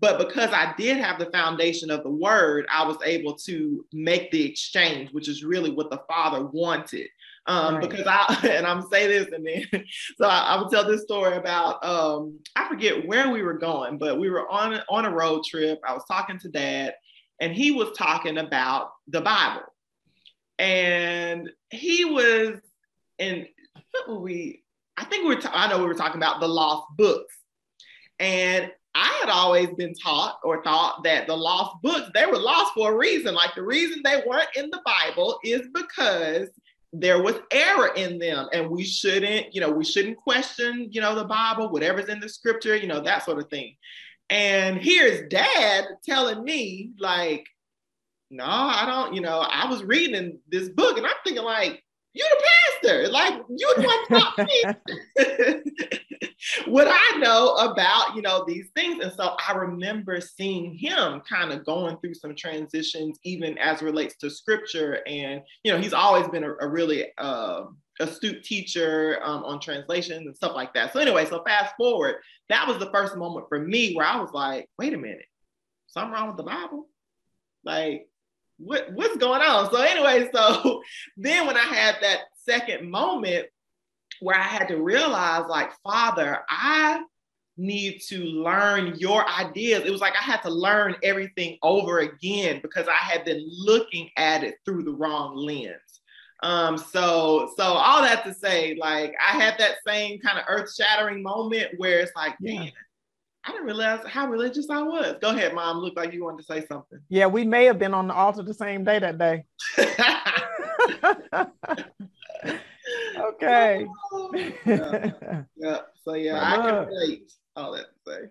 But because I did have the foundation of the word, I was able to make the exchange, which is really what the Father wanted. Um, right. Because I, and I'm say this, and then, so I, I would tell this story about, um, I forget where we were going, but we were on, on a road trip. I was talking to dad, and he was talking about the Bible. And he was, and what were we, I think we were, I know we were talking about the lost books. And I had always been taught or thought that the lost books, they were lost for a reason. Like the reason they weren't in the Bible is because there was error in them and we shouldn't, you know, we shouldn't question, you know, the Bible, whatever's in the scripture, you know, that sort of thing. And here's dad telling me, like, no, I don't, you know, I was reading this book and I'm thinking, like, you the pastor. Like you the one taught me what I know about, you know, these things. And so I remember seeing him kind of going through some transitions, even as relates to scripture. And, you know, he's always been a, a really uh, astute teacher um, on translations and stuff like that. So anyway, so fast forward, that was the first moment for me where I was like, wait a minute, something wrong with the Bible? Like, what, what's going on? So anyway, so then when I had that second moment where I had to realize, like, Father, I need to learn your ideas. It was like I had to learn everything over again because I had been looking at it through the wrong lens. Um, so so all that to say, like I had that same kind of earth-shattering moment where it's like, yeah. man, I didn't realize how religious I was. Go ahead, mom. Look like you wanted to say something. Yeah, we may have been on the altar the same day that day. okay. yeah. yeah. So yeah, I can relate all that to say.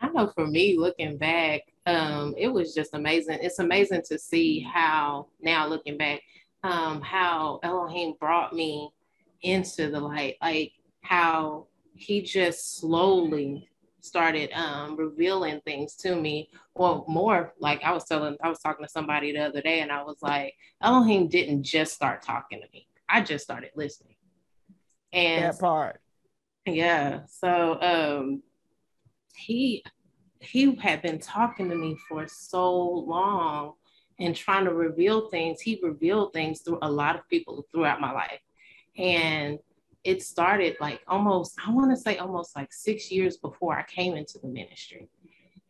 I know for me, looking back, um, it was just amazing. It's amazing to see how now looking back, um, how Elohim brought me into the light, like how he just slowly started um, revealing things to me. Well more like i was telling i was talking to somebody the other day and i was like elohim didn't just start talking to me. I just started listening. And that part. Yeah so um he he had been talking to me for so long and trying to reveal things, he revealed things through a lot of people throughout my life. And it started like almost, I want to say almost like six years before I came into the ministry.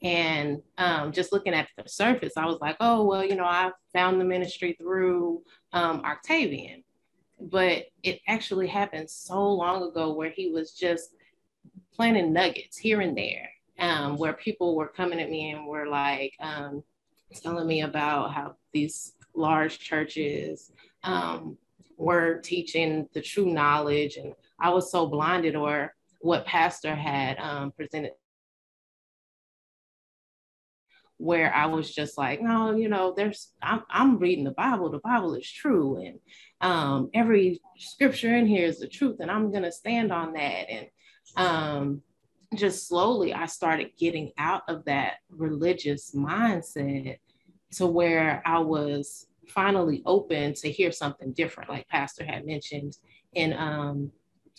And um, just looking at the surface, I was like, oh, well, you know, I found the ministry through um, Octavian. But it actually happened so long ago where he was just planting nuggets here and there, um, where people were coming at me and were like um, telling me about how these large churches um, were teaching the true knowledge. And I was so blinded, or what pastor had um, presented where I was just like, no, you know, there's I'm, I'm reading the Bible. The Bible is true, and um, every scripture in here is the truth, and I'm gonna stand on that. And um, just slowly, I started getting out of that religious mindset to where I was finally open to hear something different, like Pastor had mentioned in um,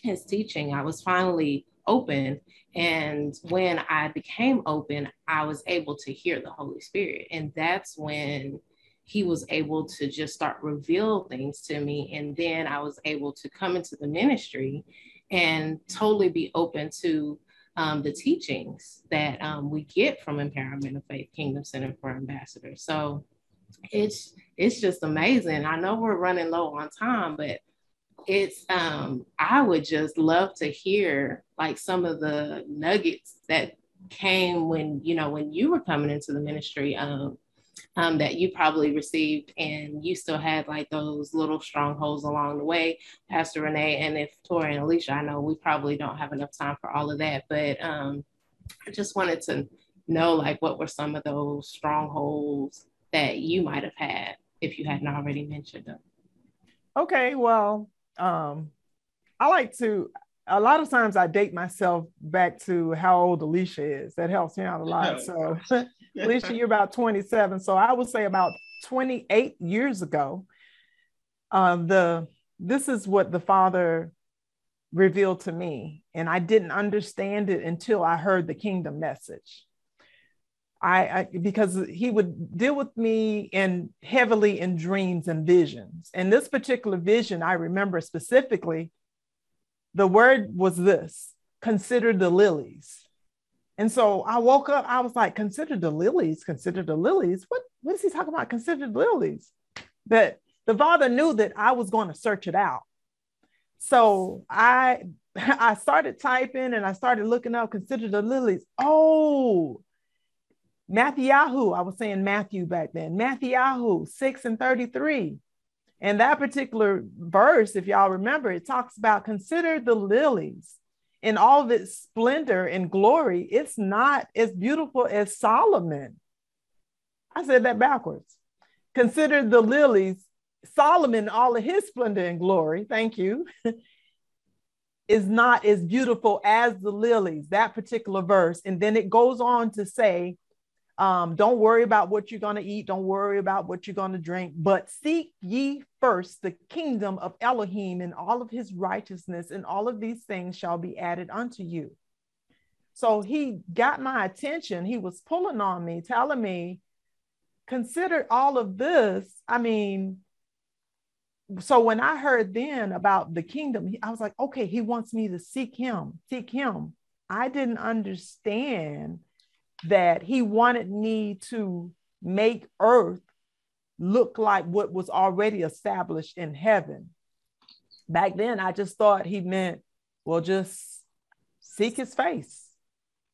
his teaching. I was finally open and when I became open, I was able to hear the Holy Spirit. And that's when he was able to just start reveal things to me. And then I was able to come into the ministry and totally be open to um, the teachings that um, we get from Empowerment of Faith Kingdom Center for Ambassadors. So it's it's just amazing. I know we're running low on time, but it's um I would just love to hear like some of the nuggets that came when you know when you were coming into the ministry um um, that you probably received, and you still had like those little strongholds along the way, Pastor Renee. And if Tori and Alicia, I know we probably don't have enough time for all of that, but um, I just wanted to know like what were some of those strongholds that you might have had if you hadn't already mentioned them. Okay, well, um, I like to. A lot of times I date myself back to how old Alicia is. That helps me out a lot. So, Alicia, you're about 27. So I would say about 28 years ago. Uh, the this is what the Father revealed to me, and I didn't understand it until I heard the kingdom message. I, I, because he would deal with me in heavily in dreams and visions. And this particular vision, I remember specifically, the word was this: consider the lilies. And so I woke up, I was like, consider the lilies, consider the lilies. What, what is he talking about? Consider the lilies. But the father knew that I was going to search it out. So I I started typing and I started looking up, consider the lilies. Oh, Matthew, I was saying Matthew back then, Matthew 6 and 33. And that particular verse, if y'all remember, it talks about consider the lilies in all of its splendor and glory. It's not as beautiful as Solomon. I said that backwards. Consider the lilies, Solomon, all of his splendor and glory. Thank you. is not as beautiful as the lilies, that particular verse. And then it goes on to say, um, don't worry about what you're going to eat. Don't worry about what you're going to drink, but seek ye first the kingdom of Elohim and all of his righteousness, and all of these things shall be added unto you. So he got my attention. He was pulling on me, telling me, consider all of this. I mean, so when I heard then about the kingdom, I was like, okay, he wants me to seek him, seek him. I didn't understand that he wanted me to make earth look like what was already established in heaven. Back then, I just thought he meant, well, just seek his face,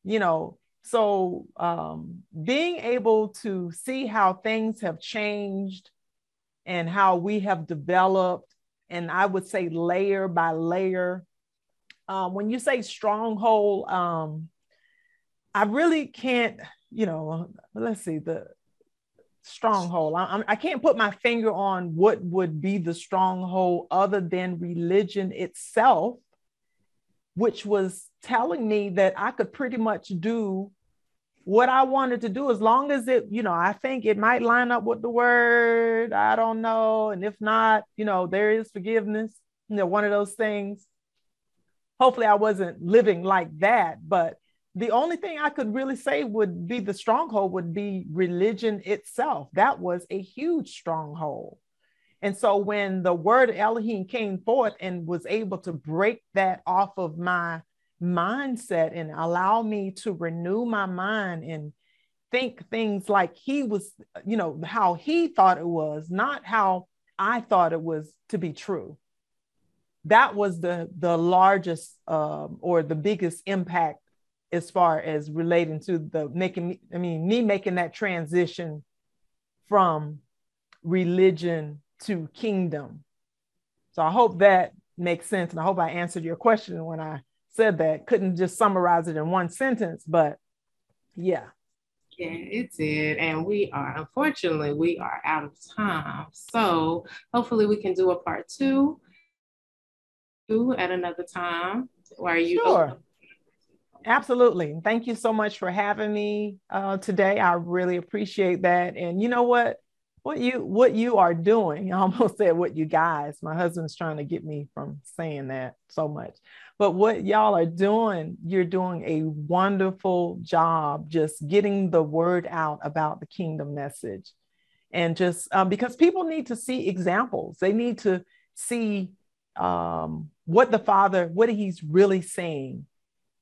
you know. So, um, being able to see how things have changed and how we have developed, and I would say layer by layer. Um, when you say stronghold, um, I really can't, you know, let's see the stronghold. I, I can't put my finger on what would be the stronghold other than religion itself, which was telling me that I could pretty much do what I wanted to do as long as it, you know, I think it might line up with the word. I don't know. And if not, you know, there is forgiveness, you know, one of those things. Hopefully I wasn't living like that, but the only thing I could really say would be the stronghold would be religion itself. That was a huge stronghold. And so when the word Elohim came forth and was able to break that off of my mindset and allow me to renew my mind and think things like he was, you know, how he thought it was, not how I thought it was to be true. That was the the largest um, or the biggest impact as far as relating to the making me, I mean, me making that transition from religion to kingdom. So I hope that makes sense. And I hope I answered your question when I said that. Couldn't just summarize it in one sentence, but yeah. Yeah, it did. And we are, unfortunately, we are out of time. So hopefully we can do a part two at another time. Where are you sure. Absolutely. Thank you so much for having me uh, today. I really appreciate that. And you know what? What you what you are doing, I almost said what you guys. My husband's trying to get me from saying that so much. But what y'all are doing, you're doing a wonderful job just getting the word out about the kingdom message. And just um, because people need to see examples, they need to see um, what the Father, what He's really saying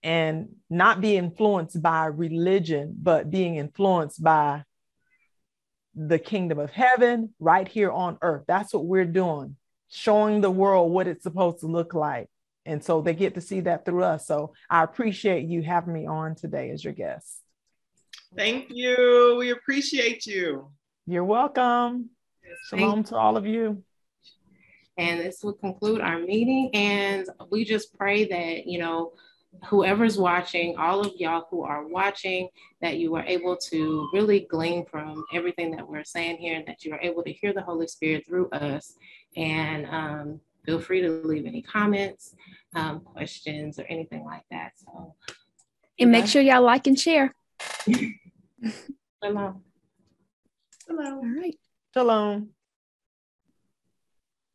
and not be influenced by religion, but being influenced by the kingdom of heaven right here on earth. That's what we're doing, showing the world what it's supposed to look like. And so they get to see that through us. So I appreciate you having me on today as your guest. Thank you. We appreciate you. You're welcome. Shalom to all of you. And this will conclude our meeting. And we just pray that, you know, whoever's watching, all of y'all who are watching, that you are able to really glean from everything that we're saying here, and that you are able to hear the Holy Spirit through us. And um, feel free to leave any comments, um, questions, or anything like that. So, and make sure y'all like and share. Shalom. Shalom. All right. Shalom.